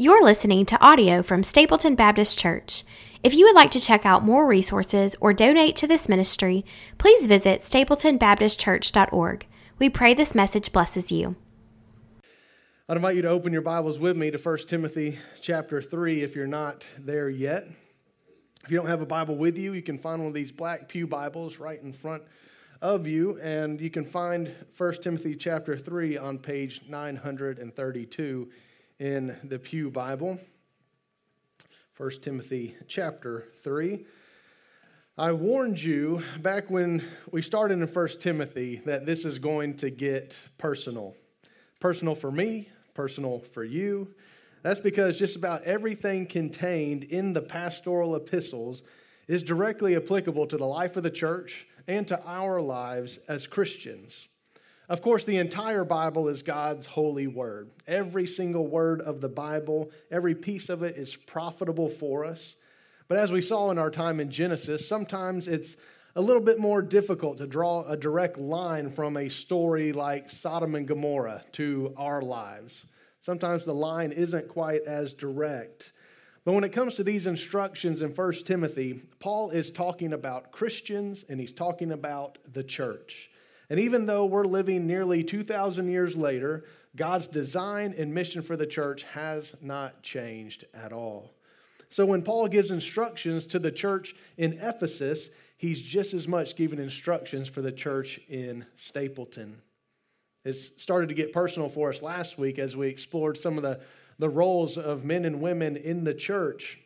You're listening to audio from Stapleton Baptist Church. If you would like to check out more resources or donate to this ministry, please visit stapletonbaptistchurch.org. We pray this message blesses you. I'd invite you to open your Bibles with me to 1 Timothy chapter 3 if you're not there yet. If you don't have a Bible with you, you can find one of these black Pew Bibles right in front of you, and you can find 1 Timothy chapter 3 on page 932 in the Pew Bible. 1 Timothy chapter 3. I warned you back when we started in 1 Timothy that this is going to get personal. Personal for me, personal for you. That's because just about everything contained in the pastoral epistles is directly applicable to the life of the church and to our lives as Christians. Of course, the entire Bible is God's holy word. Every single word of the Bible, every piece of it is profitable for us. But as we saw in our time in Genesis, sometimes it's a little bit more difficult to draw a direct line from a story like Sodom and Gomorrah to our lives. Sometimes the line isn't quite as direct. But when it comes to these instructions in 1 Timothy, Paul is talking about Christians and he's talking about the church. And even though we're living nearly 2,000 years later, God's design and mission for the church has not changed at all. So when Paul gives instructions to the church in Ephesus, he's just as much giving instructions for the church in Stapleton. It started to get personal for us last week as we explored some of the, the roles of men and women in the church.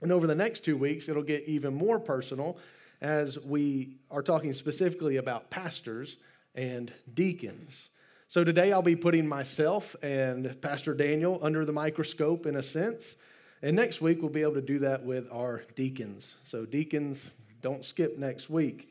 And over the next two weeks, it'll get even more personal as we are talking specifically about pastors and deacons. So today I'll be putting myself and Pastor Daniel under the microscope in a sense. And next week we'll be able to do that with our deacons. So deacons, don't skip next week.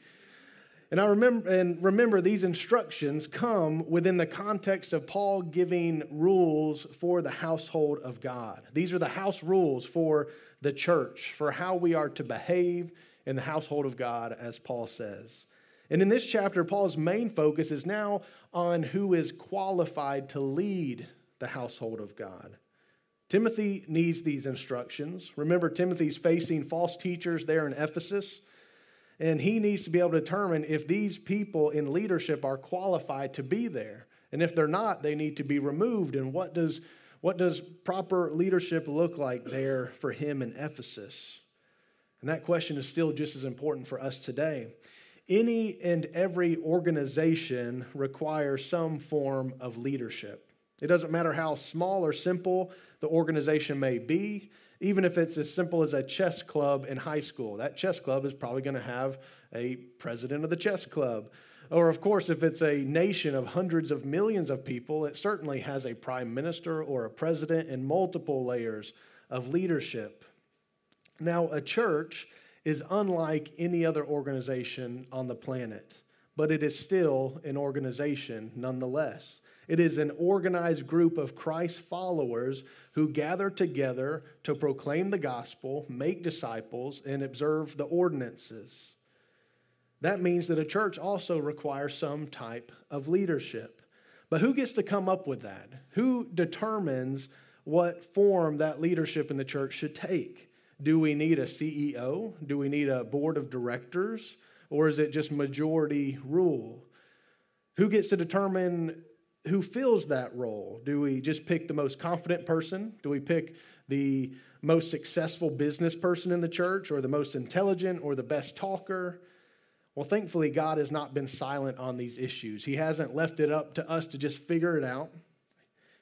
And I remember and remember these instructions come within the context of Paul giving rules for the household of God. These are the house rules for the church, for how we are to behave in the household of God, as Paul says. And in this chapter, Paul's main focus is now on who is qualified to lead the household of God. Timothy needs these instructions. Remember, Timothy's facing false teachers there in Ephesus, and he needs to be able to determine if these people in leadership are qualified to be there. And if they're not, they need to be removed. And what does, what does proper leadership look like there for him in Ephesus? And that question is still just as important for us today. Any and every organization requires some form of leadership. It doesn't matter how small or simple the organization may be, even if it's as simple as a chess club in high school. That chess club is probably going to have a president of the chess club. Or, of course, if it's a nation of hundreds of millions of people, it certainly has a prime minister or a president and multiple layers of leadership. Now, a church is unlike any other organization on the planet, but it is still an organization nonetheless. It is an organized group of Christ followers who gather together to proclaim the gospel, make disciples, and observe the ordinances. That means that a church also requires some type of leadership. But who gets to come up with that? Who determines what form that leadership in the church should take? Do we need a CEO? Do we need a board of directors? Or is it just majority rule? Who gets to determine who fills that role? Do we just pick the most confident person? Do we pick the most successful business person in the church, or the most intelligent, or the best talker? Well, thankfully, God has not been silent on these issues. He hasn't left it up to us to just figure it out.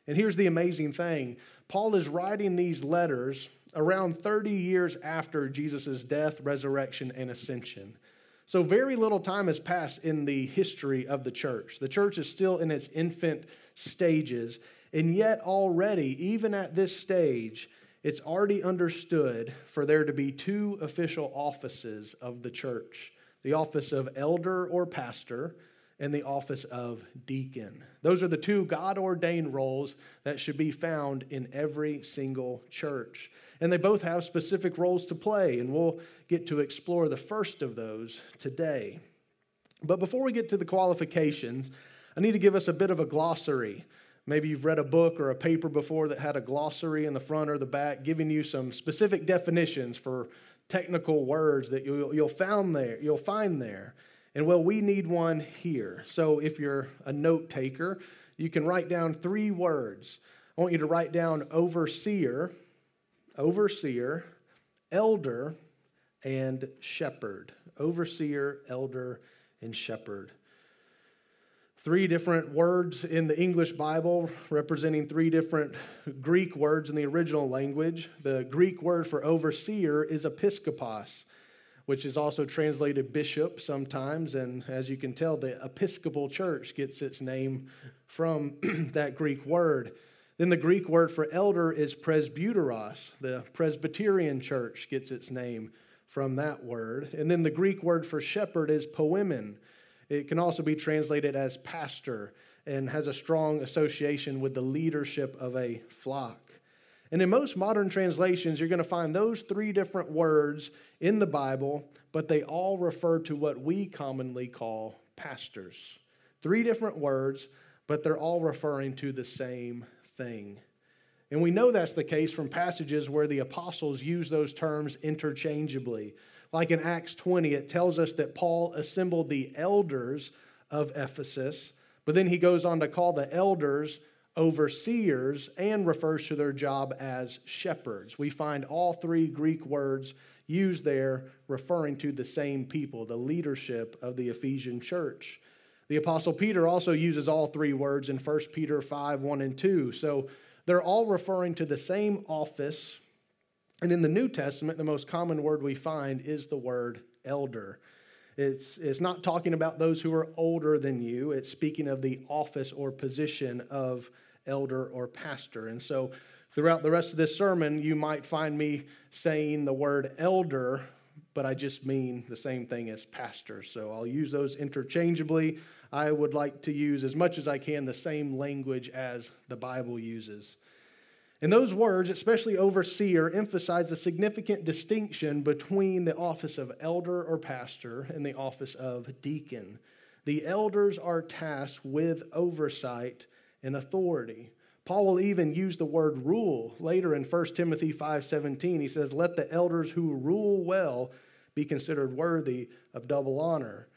And here's the amazing thing Paul is writing these letters around 30 years after Jesus' death, resurrection, and ascension. So, very little time has passed in the history of the church. The church is still in its infant stages, and yet, already, even at this stage, it's already understood for there to be two official offices of the church the office of elder or pastor, and the office of deacon. Those are the two God ordained roles that should be found in every single church. And they both have specific roles to play, and we'll get to explore the first of those today. But before we get to the qualifications, I need to give us a bit of a glossary. Maybe you've read a book or a paper before that had a glossary in the front or the back giving you some specific definitions for technical words that you'll, you'll, found there, you'll find there. And well, we need one here. So if you're a note taker, you can write down three words. I want you to write down overseer, overseer, elder, and shepherd. Overseer, elder, and shepherd. Three different words in the English Bible representing three different Greek words in the original language. The Greek word for overseer is episkopos, which is also translated bishop sometimes. And as you can tell, the Episcopal Church gets its name from that Greek word. Then the Greek word for elder is presbyteros. The Presbyterian Church gets its name from that word. And then the Greek word for shepherd is poimen. It can also be translated as pastor and has a strong association with the leadership of a flock. And in most modern translations, you're going to find those three different words in the Bible, but they all refer to what we commonly call pastors. Three different words, but they're all referring to the same thing. And we know that's the case from passages where the apostles use those terms interchangeably. Like in Acts 20, it tells us that Paul assembled the elders of Ephesus, but then he goes on to call the elders overseers and refers to their job as shepherds. We find all three Greek words used there referring to the same people, the leadership of the Ephesian church. The Apostle Peter also uses all three words in 1 Peter 5 1 and 2. So they're all referring to the same office and in the New Testament, the most common word we find is the word elder. It's, it's not talking about those who are older than you, it's speaking of the office or position of elder or pastor. And so, throughout the rest of this sermon, you might find me saying the word elder, but I just mean the same thing as pastor. So, I'll use those interchangeably. I would like to use as much as I can the same language as the Bible uses. And those words, especially overseer, emphasize a significant distinction between the office of elder or pastor and the office of deacon. The elders are tasked with oversight and authority. Paul will even use the word rule later in 1 Timothy 5:17. He says, "Let the elders who rule well be considered worthy of double honor."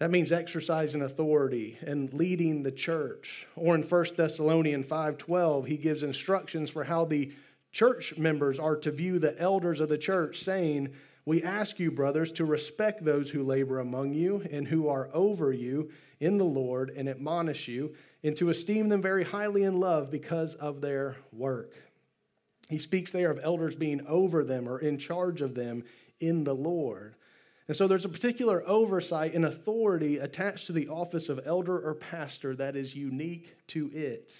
That means exercising authority and leading the church. Or in 1 Thessalonians 5:12, he gives instructions for how the church members are to view the elders of the church, saying, "We ask you, brothers, to respect those who labor among you and who are over you in the Lord and admonish you, and to esteem them very highly in love because of their work." He speaks there of elders being over them or in charge of them in the Lord. And so there's a particular oversight and authority attached to the office of elder or pastor that is unique to it.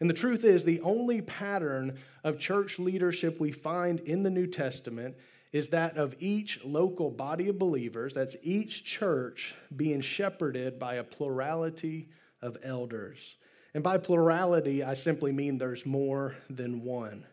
And the truth is, the only pattern of church leadership we find in the New Testament is that of each local body of believers, that's each church being shepherded by a plurality of elders. And by plurality, I simply mean there's more than one.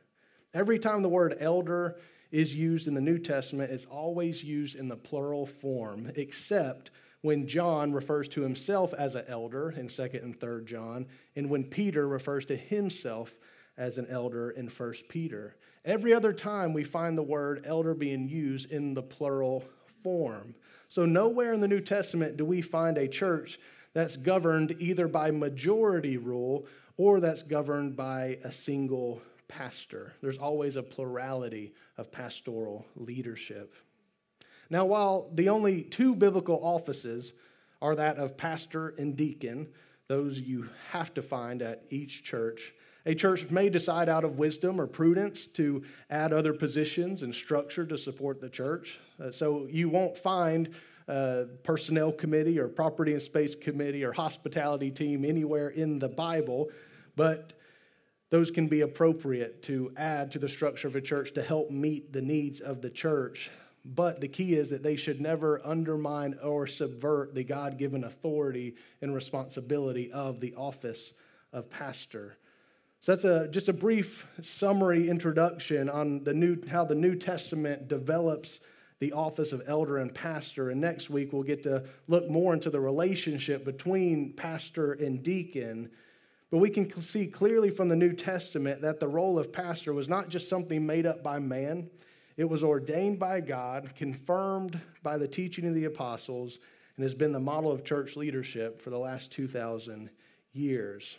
Every time the word elder is used in the New Testament, it's always used in the plural form, except when John refers to himself as an elder in 2nd and 3rd John, and when Peter refers to himself as an elder in 1st Peter. Every other time we find the word elder being used in the plural form. So, nowhere in the New Testament do we find a church that's governed either by majority rule or that's governed by a single pastor. There's always a plurality of pastoral leadership. Now, while the only two biblical offices are that of pastor and deacon, those you have to find at each church, a church may decide out of wisdom or prudence to add other positions and structure to support the church. Uh, so you won't find a personnel committee or property and space committee or hospitality team anywhere in the Bible, but those can be appropriate to add to the structure of a church to help meet the needs of the church. But the key is that they should never undermine or subvert the God given authority and responsibility of the office of pastor. So that's a, just a brief summary introduction on the new, how the New Testament develops the office of elder and pastor. And next week we'll get to look more into the relationship between pastor and deacon But we can see clearly from the New Testament that the role of pastor was not just something made up by man, it was ordained by God, confirmed by the teaching of the apostles, and has been the model of church leadership for the last 2,000 years.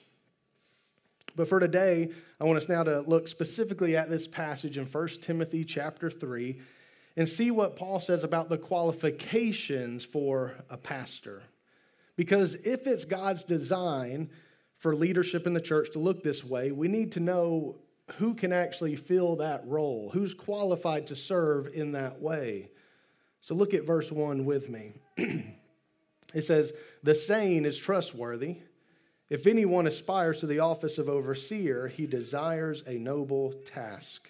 But for today, I want us now to look specifically at this passage in 1 Timothy chapter 3 and see what Paul says about the qualifications for a pastor. Because if it's God's design for leadership in the church to look this way, we need to know who can actually fill that role, who's qualified to serve in that way. So look at verse 1 with me. it says, The saying is trustworthy. If anyone aspires to the office of overseer, he desires a noble task.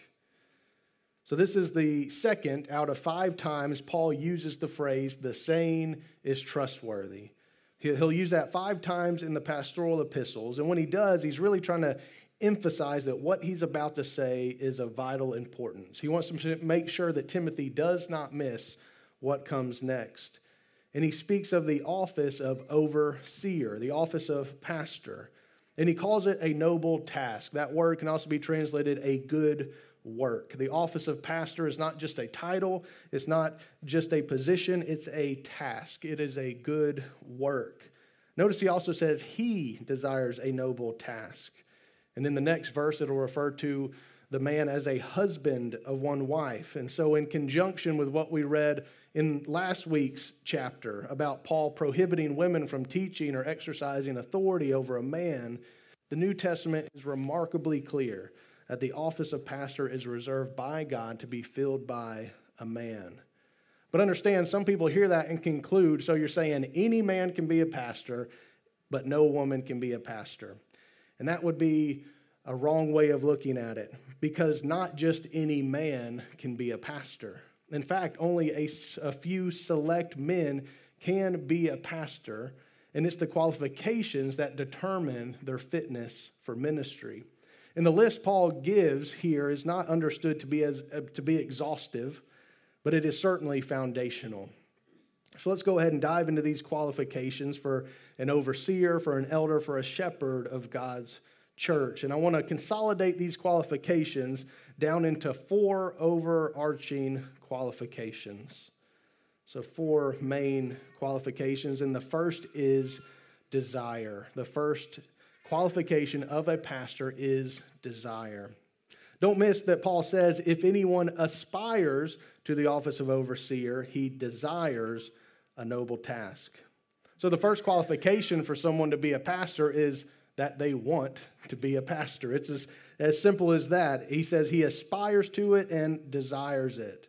So, this is the second out of five times Paul uses the phrase, the saying is trustworthy. He'll use that five times in the pastoral epistles. And when he does, he's really trying to emphasize that what he's about to say is of vital importance. He wants to make sure that Timothy does not miss what comes next. And he speaks of the office of overseer, the office of pastor. And he calls it a noble task. That word can also be translated a good work. The office of pastor is not just a title, it's not just a position, it's a task. It is a good work. Notice he also says he desires a noble task. And in the next verse, it'll refer to the man as a husband of one wife. And so, in conjunction with what we read in last week's chapter about Paul prohibiting women from teaching or exercising authority over a man, the New Testament is remarkably clear that the office of pastor is reserved by God to be filled by a man. But understand, some people hear that and conclude so you're saying any man can be a pastor, but no woman can be a pastor. And that would be a wrong way of looking at it because not just any man can be a pastor. In fact, only a, a few select men can be a pastor, and it's the qualifications that determine their fitness for ministry. And the list Paul gives here is not understood to be, as, uh, to be exhaustive, but it is certainly foundational. So let's go ahead and dive into these qualifications for an overseer, for an elder, for a shepherd of God's church. And I want to consolidate these qualifications down into four overarching qualifications. So, four main qualifications. And the first is desire. The first qualification of a pastor is desire. Don't miss that Paul says if anyone aspires to the office of overseer, he desires a noble task. So, the first qualification for someone to be a pastor is that they want to be a pastor. It's as, as simple as that. He says he aspires to it and desires it.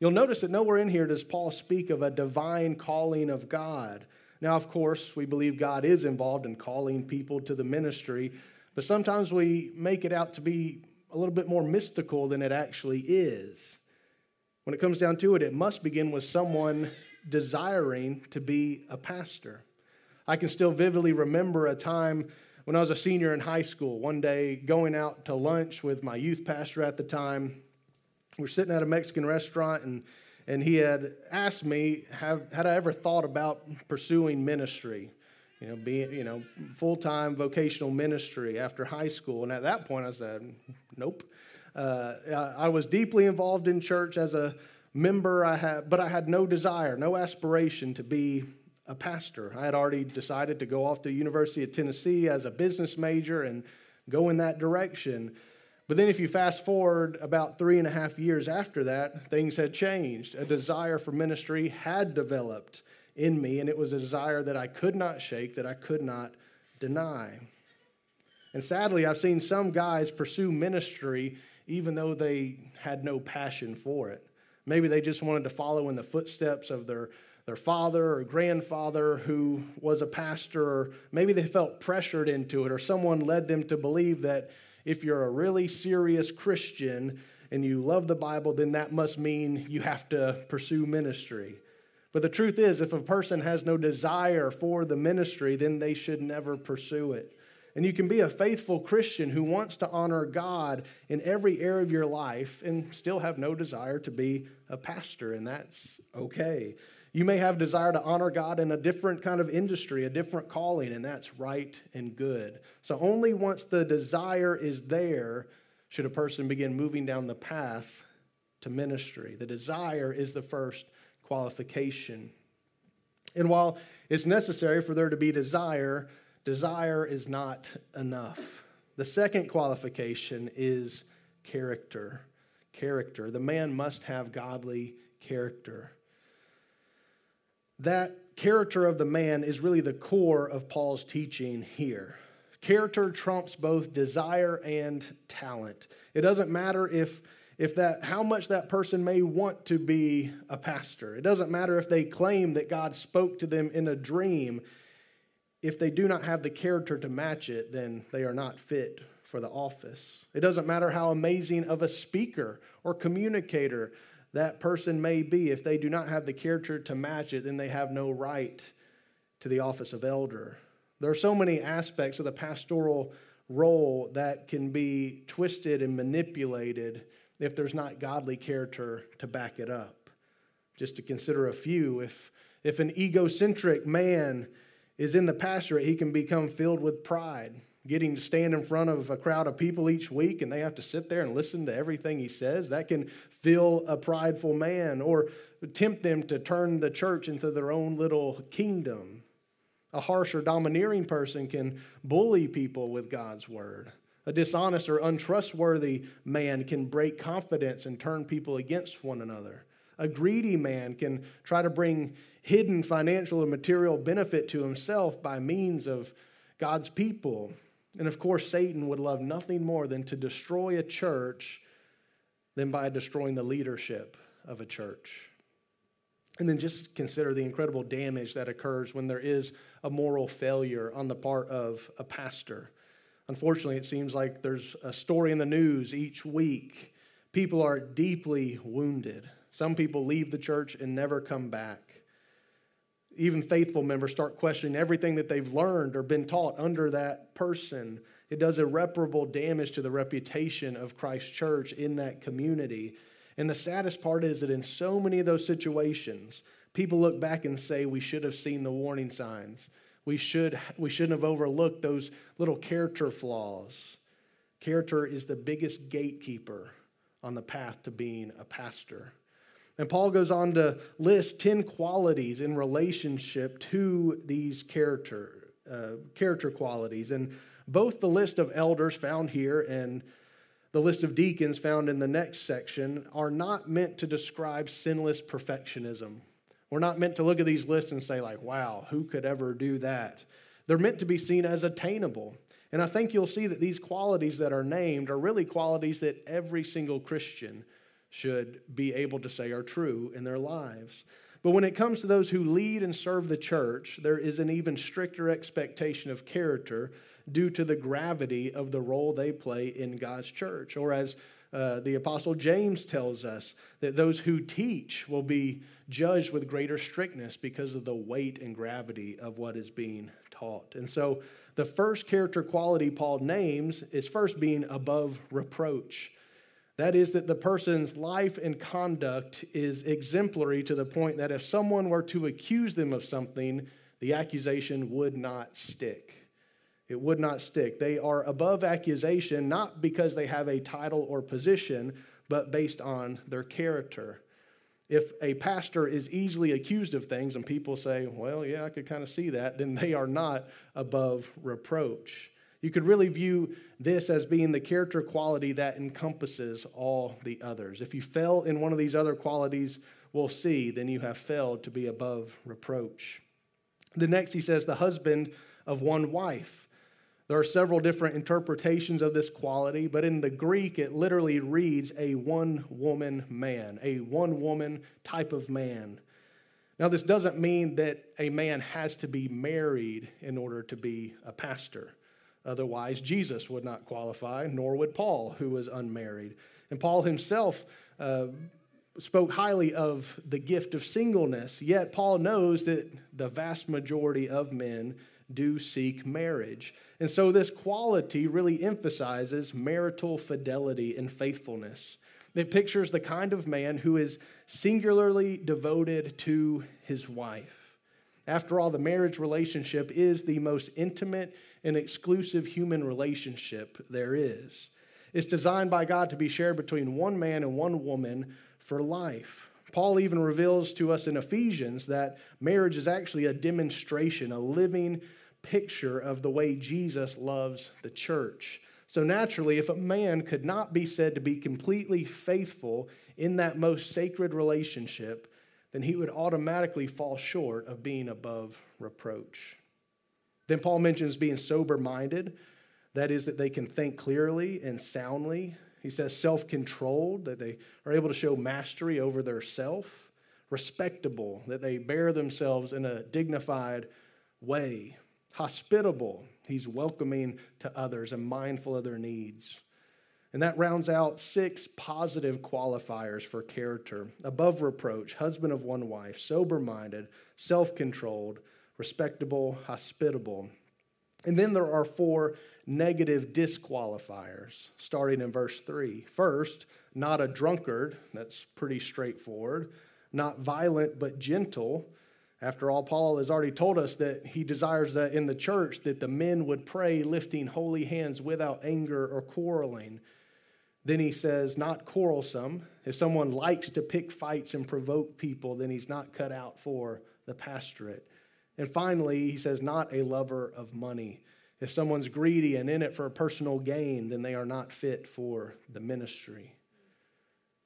You'll notice that nowhere in here does Paul speak of a divine calling of God. Now, of course, we believe God is involved in calling people to the ministry, but sometimes we make it out to be a little bit more mystical than it actually is. When it comes down to it, it must begin with someone desiring to be a pastor. I can still vividly remember a time when I was a senior in high school, one day going out to lunch with my youth pastor at the time. We're sitting at a Mexican restaurant, and, and he had asked me, have, had I ever thought about pursuing ministry? You know, being, you know, full time vocational ministry after high school. And at that point, I said, nope. Uh, I was deeply involved in church as a member, I had, but I had no desire, no aspiration to be a pastor. I had already decided to go off to University of Tennessee as a business major and go in that direction. But then, if you fast forward about three and a half years after that, things had changed. A desire for ministry had developed in me, and it was a desire that I could not shake, that I could not deny. And sadly, I've seen some guys pursue ministry even though they had no passion for it. Maybe they just wanted to follow in the footsteps of their their father or grandfather who was a pastor, or maybe they felt pressured into it, or someone led them to believe that if you're a really serious Christian and you love the Bible, then that must mean you have to pursue ministry. But the truth is, if a person has no desire for the ministry, then they should never pursue it. And you can be a faithful Christian who wants to honor God in every area of your life and still have no desire to be a pastor, and that's okay. You may have desire to honor God in a different kind of industry, a different calling, and that's right and good. So only once the desire is there should a person begin moving down the path to ministry. The desire is the first qualification. And while it's necessary for there to be desire, desire is not enough. The second qualification is character. Character. The man must have godly character that character of the man is really the core of Paul's teaching here. Character trumps both desire and talent. It doesn't matter if if that how much that person may want to be a pastor. It doesn't matter if they claim that God spoke to them in a dream. If they do not have the character to match it, then they are not fit for the office. It doesn't matter how amazing of a speaker or communicator that person may be, if they do not have the character to match it, then they have no right to the office of elder. There are so many aspects of the pastoral role that can be twisted and manipulated if there's not godly character to back it up. Just to consider a few, if, if an egocentric man is in the pastorate, he can become filled with pride getting to stand in front of a crowd of people each week and they have to sit there and listen to everything he says, that can fill a prideful man or tempt them to turn the church into their own little kingdom. A harsh or domineering person can bully people with God's word. A dishonest or untrustworthy man can break confidence and turn people against one another. A greedy man can try to bring hidden financial and material benefit to himself by means of God's people. And of course, Satan would love nothing more than to destroy a church than by destroying the leadership of a church. And then just consider the incredible damage that occurs when there is a moral failure on the part of a pastor. Unfortunately, it seems like there's a story in the news each week. People are deeply wounded. Some people leave the church and never come back even faithful members start questioning everything that they've learned or been taught under that person. It does irreparable damage to the reputation of Christ Church in that community. And the saddest part is that in so many of those situations, people look back and say, We should have seen the warning signs. We, should, we shouldn't have overlooked those little character flaws. Character is the biggest gatekeeper on the path to being a pastor. And Paul goes on to list 10 qualities in relationship to these character, uh, character qualities. And both the list of elders found here and the list of deacons found in the next section are not meant to describe sinless perfectionism. We're not meant to look at these lists and say, like, wow, who could ever do that? They're meant to be seen as attainable. And I think you'll see that these qualities that are named are really qualities that every single Christian should be able to say are true in their lives. But when it comes to those who lead and serve the church, there is an even stricter expectation of character due to the gravity of the role they play in God's church. Or as uh, the Apostle James tells us, that those who teach will be judged with greater strictness because of the weight and gravity of what is being taught. And so the first character quality Paul names is first being above reproach. That is, that the person's life and conduct is exemplary to the point that if someone were to accuse them of something, the accusation would not stick. It would not stick. They are above accusation not because they have a title or position, but based on their character. If a pastor is easily accused of things and people say, well, yeah, I could kind of see that, then they are not above reproach. You could really view this as being the character quality that encompasses all the others. If you fail in one of these other qualities, we'll see, then you have failed to be above reproach. The next, he says, the husband of one wife. There are several different interpretations of this quality, but in the Greek, it literally reads a one woman man, a one woman type of man. Now, this doesn't mean that a man has to be married in order to be a pastor. Otherwise, Jesus would not qualify, nor would Paul, who was unmarried. And Paul himself uh, spoke highly of the gift of singleness, yet Paul knows that the vast majority of men do seek marriage. And so this quality really emphasizes marital fidelity and faithfulness. It pictures the kind of man who is singularly devoted to his wife. After all, the marriage relationship is the most intimate and exclusive human relationship there is. It's designed by God to be shared between one man and one woman for life. Paul even reveals to us in Ephesians that marriage is actually a demonstration, a living picture of the way Jesus loves the church. So, naturally, if a man could not be said to be completely faithful in that most sacred relationship, then he would automatically fall short of being above reproach. Then Paul mentions being sober minded. That is, that they can think clearly and soundly. He says self controlled, that they are able to show mastery over their self. Respectable, that they bear themselves in a dignified way. Hospitable, he's welcoming to others and mindful of their needs. And that rounds out six positive qualifiers for character above reproach, husband of one wife, sober minded, self controlled, respectable, hospitable. And then there are four negative disqualifiers, starting in verse 3. First, not a drunkard, that's pretty straightforward. Not violent, but gentle. After all, Paul has already told us that he desires that in the church that the men would pray lifting holy hands without anger or quarreling. Then he says, not quarrelsome. If someone likes to pick fights and provoke people, then he's not cut out for the pastorate. And finally, he says, not a lover of money. If someone's greedy and in it for a personal gain, then they are not fit for the ministry.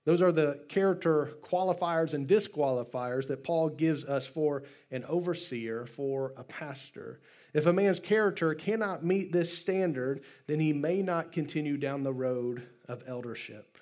Those are the character qualifiers and disqualifiers that Paul gives us for an overseer, for a pastor. If a man's character cannot meet this standard, then he may not continue down the road of eldership.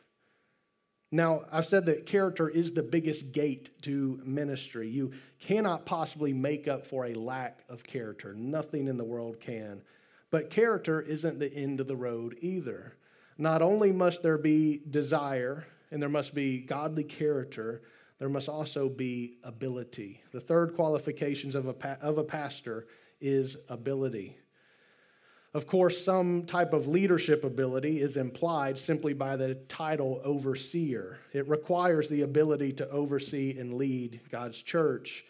Now, I've said that character is the biggest gate to ministry. You cannot possibly make up for a lack of character. Nothing in the world can. But character isn't the end of the road either. Not only must there be desire and there must be godly character, there must also be ability. The third qualifications of a, pa- of a pastor is ability. Of course, some type of leadership ability is implied simply by the title overseer. It requires the ability to oversee and lead God's church.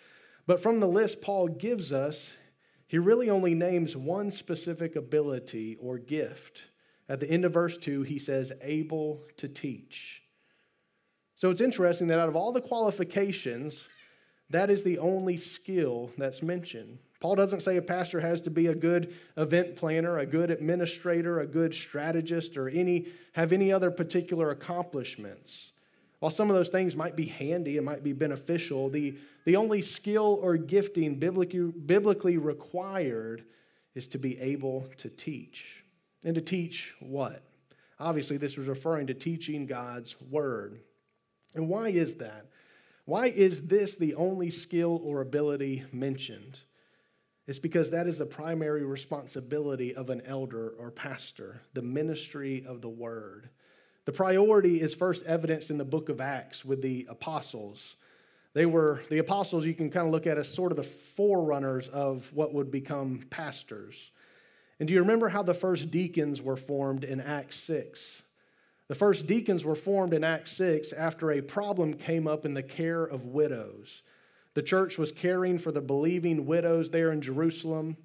But from the list Paul gives us, he really only names one specific ability or gift. At the end of verse 2, he says, able to teach. So it's interesting that out of all the qualifications, that is the only skill that's mentioned. Paul doesn't say a pastor has to be a good event planner, a good administrator, a good strategist, or any, have any other particular accomplishments. While some of those things might be handy and might be beneficial, the, the only skill or gifting biblically, biblically required is to be able to teach. And to teach what? Obviously, this was referring to teaching God's word. And why is that? Why is this the only skill or ability mentioned? It's because that is the primary responsibility of an elder or pastor, the ministry of the word. The priority is first evidenced in the book of Acts with the apostles. They were, the apostles, you can kind of look at as sort of the forerunners of what would become pastors. And do you remember how the first deacons were formed in Acts 6? The first deacons were formed in Acts 6 after a problem came up in the care of widows. The church was caring for the believing widows there in Jerusalem,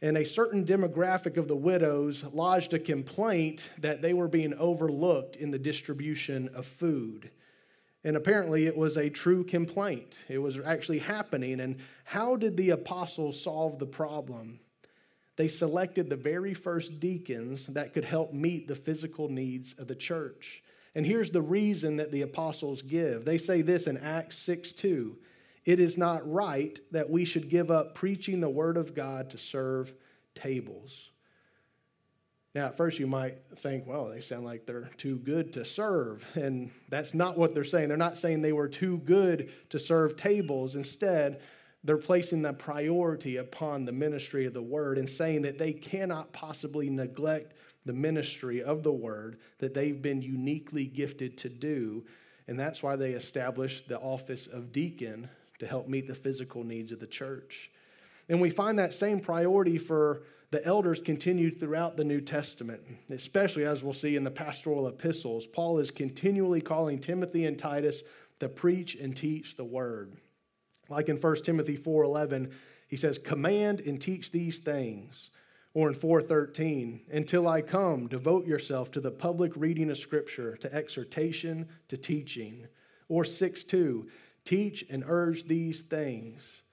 and a certain demographic of the widows lodged a complaint that they were being overlooked in the distribution of food. And apparently, it was a true complaint. It was actually happening. And how did the apostles solve the problem? They selected the very first deacons that could help meet the physical needs of the church. And here's the reason that the apostles give. They say this in Acts 6 2. It is not right that we should give up preaching the word of God to serve tables. Now, at first, you might think, well, they sound like they're too good to serve. And that's not what they're saying. They're not saying they were too good to serve tables. Instead, they're placing the priority upon the ministry of the word and saying that they cannot possibly neglect the ministry of the word that they've been uniquely gifted to do. And that's why they established the office of deacon to help meet the physical needs of the church. And we find that same priority for the elders continued throughout the New Testament, especially as we'll see in the pastoral epistles. Paul is continually calling Timothy and Titus to preach and teach the word. Like in 1 Timothy 4:11, he says, "Command and teach these things." Or in 4:13, "Until I come, devote yourself to the public reading of scripture, to exhortation, to teaching." Or 6:2, "Teach and urge these things."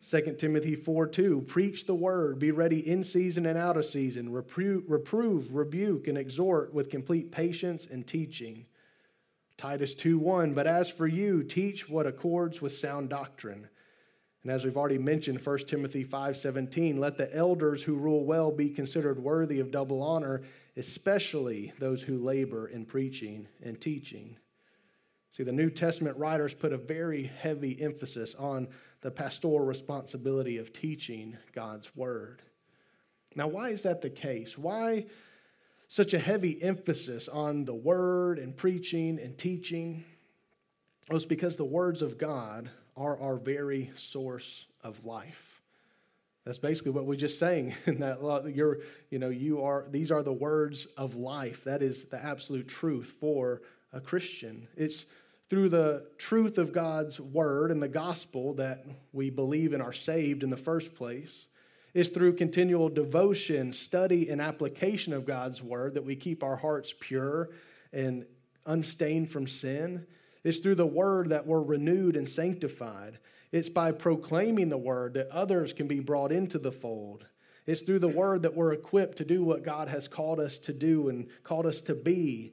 2 Timothy 4 2, preach the word, be ready in season and out of season, reprove, reprove, rebuke, and exhort with complete patience and teaching. Titus 2 1, but as for you, teach what accords with sound doctrine. And as we've already mentioned, 1 Timothy 5:17, let the elders who rule well be considered worthy of double honor, especially those who labor in preaching and teaching. See, the New Testament writers put a very heavy emphasis on the pastoral responsibility of teaching God's word. Now, why is that the case? Why such a heavy emphasis on the word and preaching and teaching? was because the words of God are our very source of life. That's basically what we're just sang in that you're, you know, you are these are the words of life. That is the absolute truth for a Christian. It's through the truth of God's word and the gospel that we believe and are saved in the first place. It's through continual devotion, study, and application of God's word that we keep our hearts pure and unstained from sin. It's through the word that we're renewed and sanctified. It's by proclaiming the word that others can be brought into the fold. It's through the word that we're equipped to do what God has called us to do and called us to be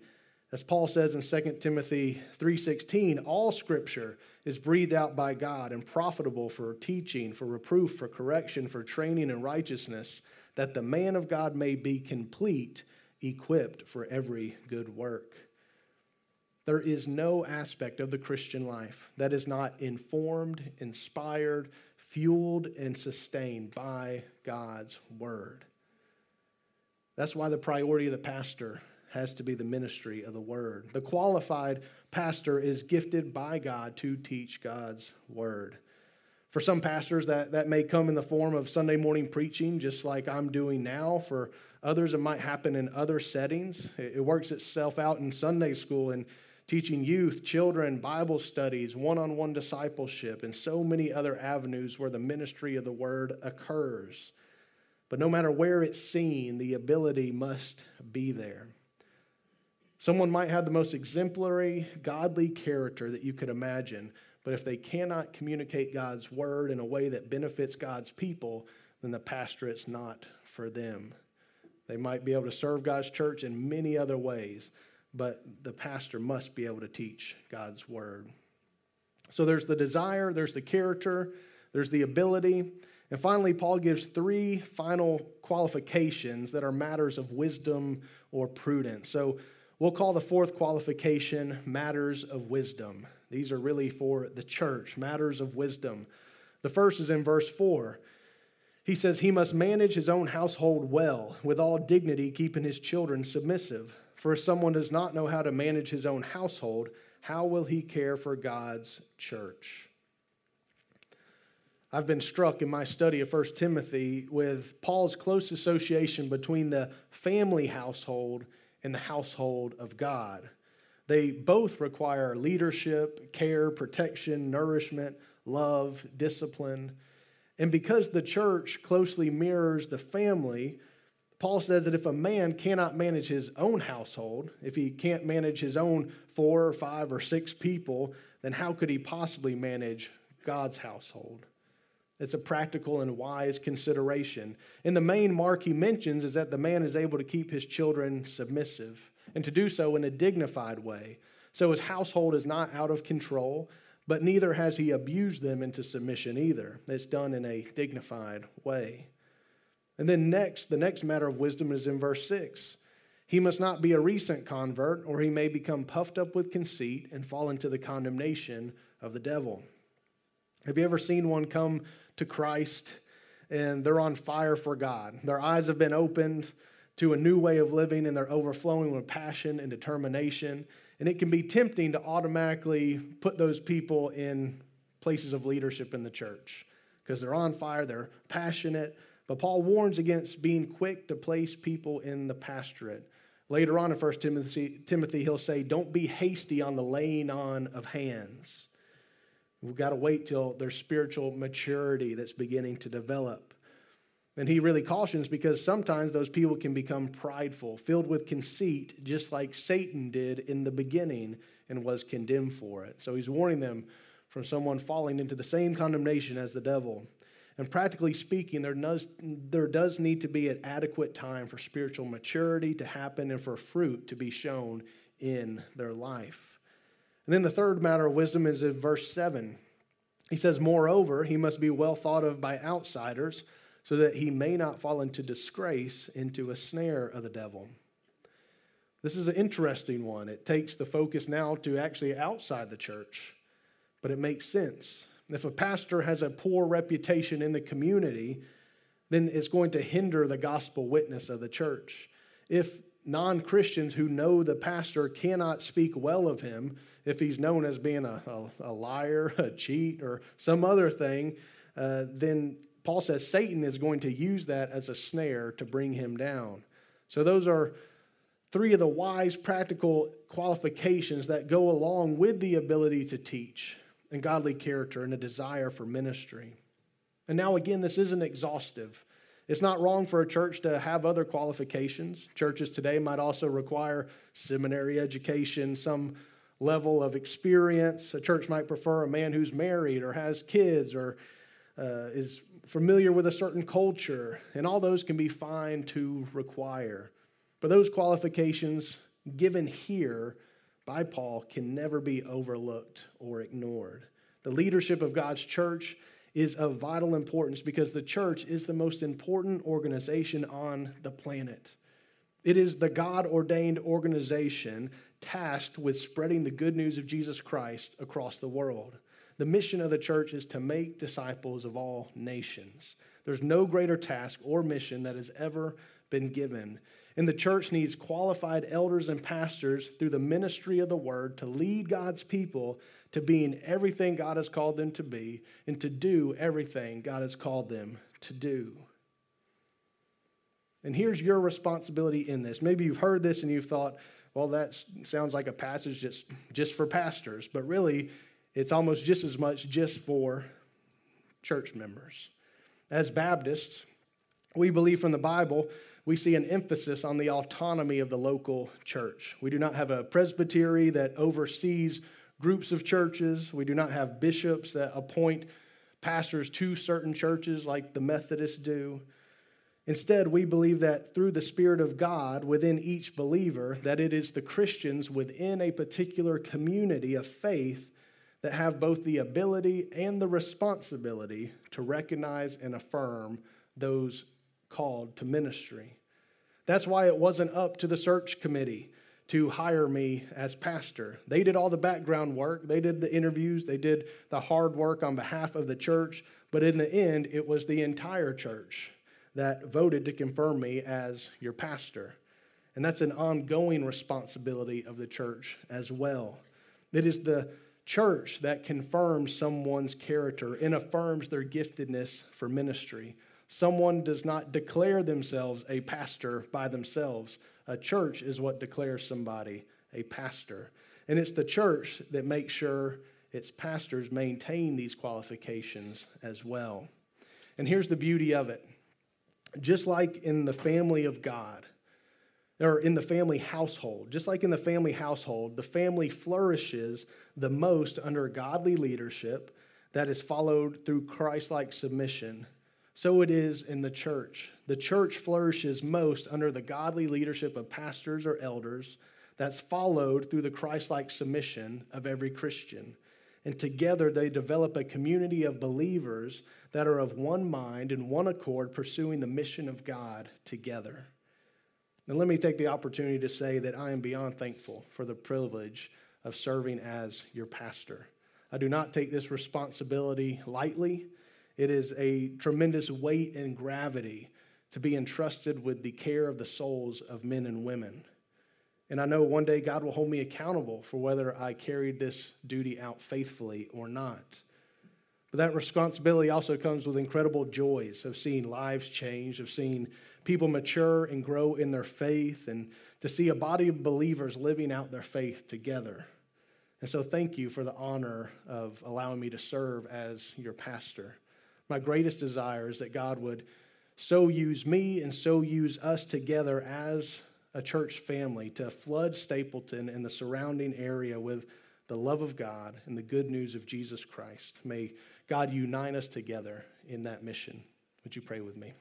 as Paul says in 2 Timothy 3:16, all scripture is breathed out by God and profitable for teaching, for reproof, for correction, for training in righteousness, that the man of God may be complete, equipped for every good work. There is no aspect of the Christian life that is not informed, inspired, fueled, and sustained by God's word. That's why the priority of the pastor has to be the ministry of the word. The qualified pastor is gifted by God to teach God's word. For some pastors, that, that may come in the form of Sunday morning preaching, just like I'm doing now. For others, it might happen in other settings. It, it works itself out in Sunday school and teaching youth, children, Bible studies, one on one discipleship, and so many other avenues where the ministry of the word occurs. But no matter where it's seen, the ability must be there. Someone might have the most exemplary, godly character that you could imagine, but if they cannot communicate God's word in a way that benefits God's people, then the pastorate's not for them. They might be able to serve God's church in many other ways, but the pastor must be able to teach God's word. So there's the desire, there's the character, there's the ability, and finally, Paul gives three final qualifications that are matters of wisdom or prudence. So We'll call the fourth qualification matters of wisdom. These are really for the church, matters of wisdom. The first is in verse 4. He says, He must manage his own household well, with all dignity, keeping his children submissive. For if someone does not know how to manage his own household, how will he care for God's church? I've been struck in my study of 1 Timothy with Paul's close association between the family household in the household of God. They both require leadership, care, protection, nourishment, love, discipline. And because the church closely mirrors the family, Paul says that if a man cannot manage his own household, if he can't manage his own four or five or six people, then how could he possibly manage God's household? It's a practical and wise consideration. And the main mark he mentions is that the man is able to keep his children submissive and to do so in a dignified way. So his household is not out of control, but neither has he abused them into submission either. It's done in a dignified way. And then next, the next matter of wisdom is in verse 6. He must not be a recent convert, or he may become puffed up with conceit and fall into the condemnation of the devil. Have you ever seen one come to Christ and they're on fire for God. Their eyes have been opened to a new way of living and they're overflowing with passion and determination. And it can be tempting to automatically put those people in places of leadership in the church because they're on fire, they're passionate, But Paul warns against being quick to place people in the pastorate. Later on in 1 Timothy, Timothy, he'll say, Don't be hasty on the laying on of hands. We've got to wait till there's spiritual maturity that's beginning to develop. And he really cautions because sometimes those people can become prideful, filled with conceit, just like Satan did in the beginning and was condemned for it. So he's warning them from someone falling into the same condemnation as the devil. And practically speaking, there does, there does need to be an adequate time for spiritual maturity to happen and for fruit to be shown in their life. And then the third matter of wisdom is in verse 7. He says, Moreover, he must be well thought of by outsiders so that he may not fall into disgrace, into a snare of the devil. This is an interesting one. It takes the focus now to actually outside the church, but it makes sense. If a pastor has a poor reputation in the community, then it's going to hinder the gospel witness of the church. If non Christians who know the pastor cannot speak well of him, if he's known as being a, a, a liar, a cheat, or some other thing, uh, then Paul says Satan is going to use that as a snare to bring him down. So, those are three of the wise, practical qualifications that go along with the ability to teach and godly character and a desire for ministry. And now, again, this isn't exhaustive. It's not wrong for a church to have other qualifications. Churches today might also require seminary education, some level of experience. A church might prefer a man who's married or has kids or uh, is familiar with a certain culture, and all those can be fine to require. But those qualifications given here by Paul can never be overlooked or ignored. The leadership of God's church is of vital importance because the church is the most important organization on the planet. It is the God ordained organization tasked with spreading the good news of Jesus Christ across the world. The mission of the church is to make disciples of all nations. There's no greater task or mission that has ever been given. And the church needs qualified elders and pastors through the ministry of the word to lead God's people to being everything God has called them to be and to do everything God has called them to do. And here's your responsibility in this. Maybe you've heard this and you've thought, well, that sounds like a passage just, just for pastors. But really, it's almost just as much just for church members. As Baptists, we believe from the Bible, we see an emphasis on the autonomy of the local church. We do not have a presbytery that oversees groups of churches. We do not have bishops that appoint pastors to certain churches like the Methodists do. Instead, we believe that through the Spirit of God within each believer, that it is the Christians within a particular community of faith that have both the ability and the responsibility to recognize and affirm those called to ministry. That's why it wasn't up to the search committee to hire me as pastor. They did all the background work, they did the interviews, they did the hard work on behalf of the church, but in the end, it was the entire church that voted to confirm me as your pastor. And that's an ongoing responsibility of the church as well. It is the church that confirms someone's character and affirms their giftedness for ministry. Someone does not declare themselves a pastor by themselves. A church is what declares somebody a pastor. And it's the church that makes sure its pastors maintain these qualifications as well. And here's the beauty of it just like in the family of God, or in the family household. Just like in the family household, the family flourishes the most under godly leadership that is followed through Christ like submission. So it is in the church. The church flourishes most under the godly leadership of pastors or elders that's followed through the Christ like submission of every Christian. And together they develop a community of believers that are of one mind and one accord, pursuing the mission of God together. And let me take the opportunity to say that I am beyond thankful for the privilege of serving as your pastor. I do not take this responsibility lightly. It is a tremendous weight and gravity to be entrusted with the care of the souls of men and women. And I know one day God will hold me accountable for whether I carried this duty out faithfully or not. But that responsibility also comes with incredible joys of seeing lives change, of seeing people mature and grow in their faith, and to see a body of believers living out their faith together. And so, thank you for the honor of allowing me to serve as your pastor. My greatest desire is that God would so use me and so use us together as a church family to flood Stapleton and the surrounding area with the love of God and the good news of Jesus Christ. May God unite us together in that mission. Would you pray with me?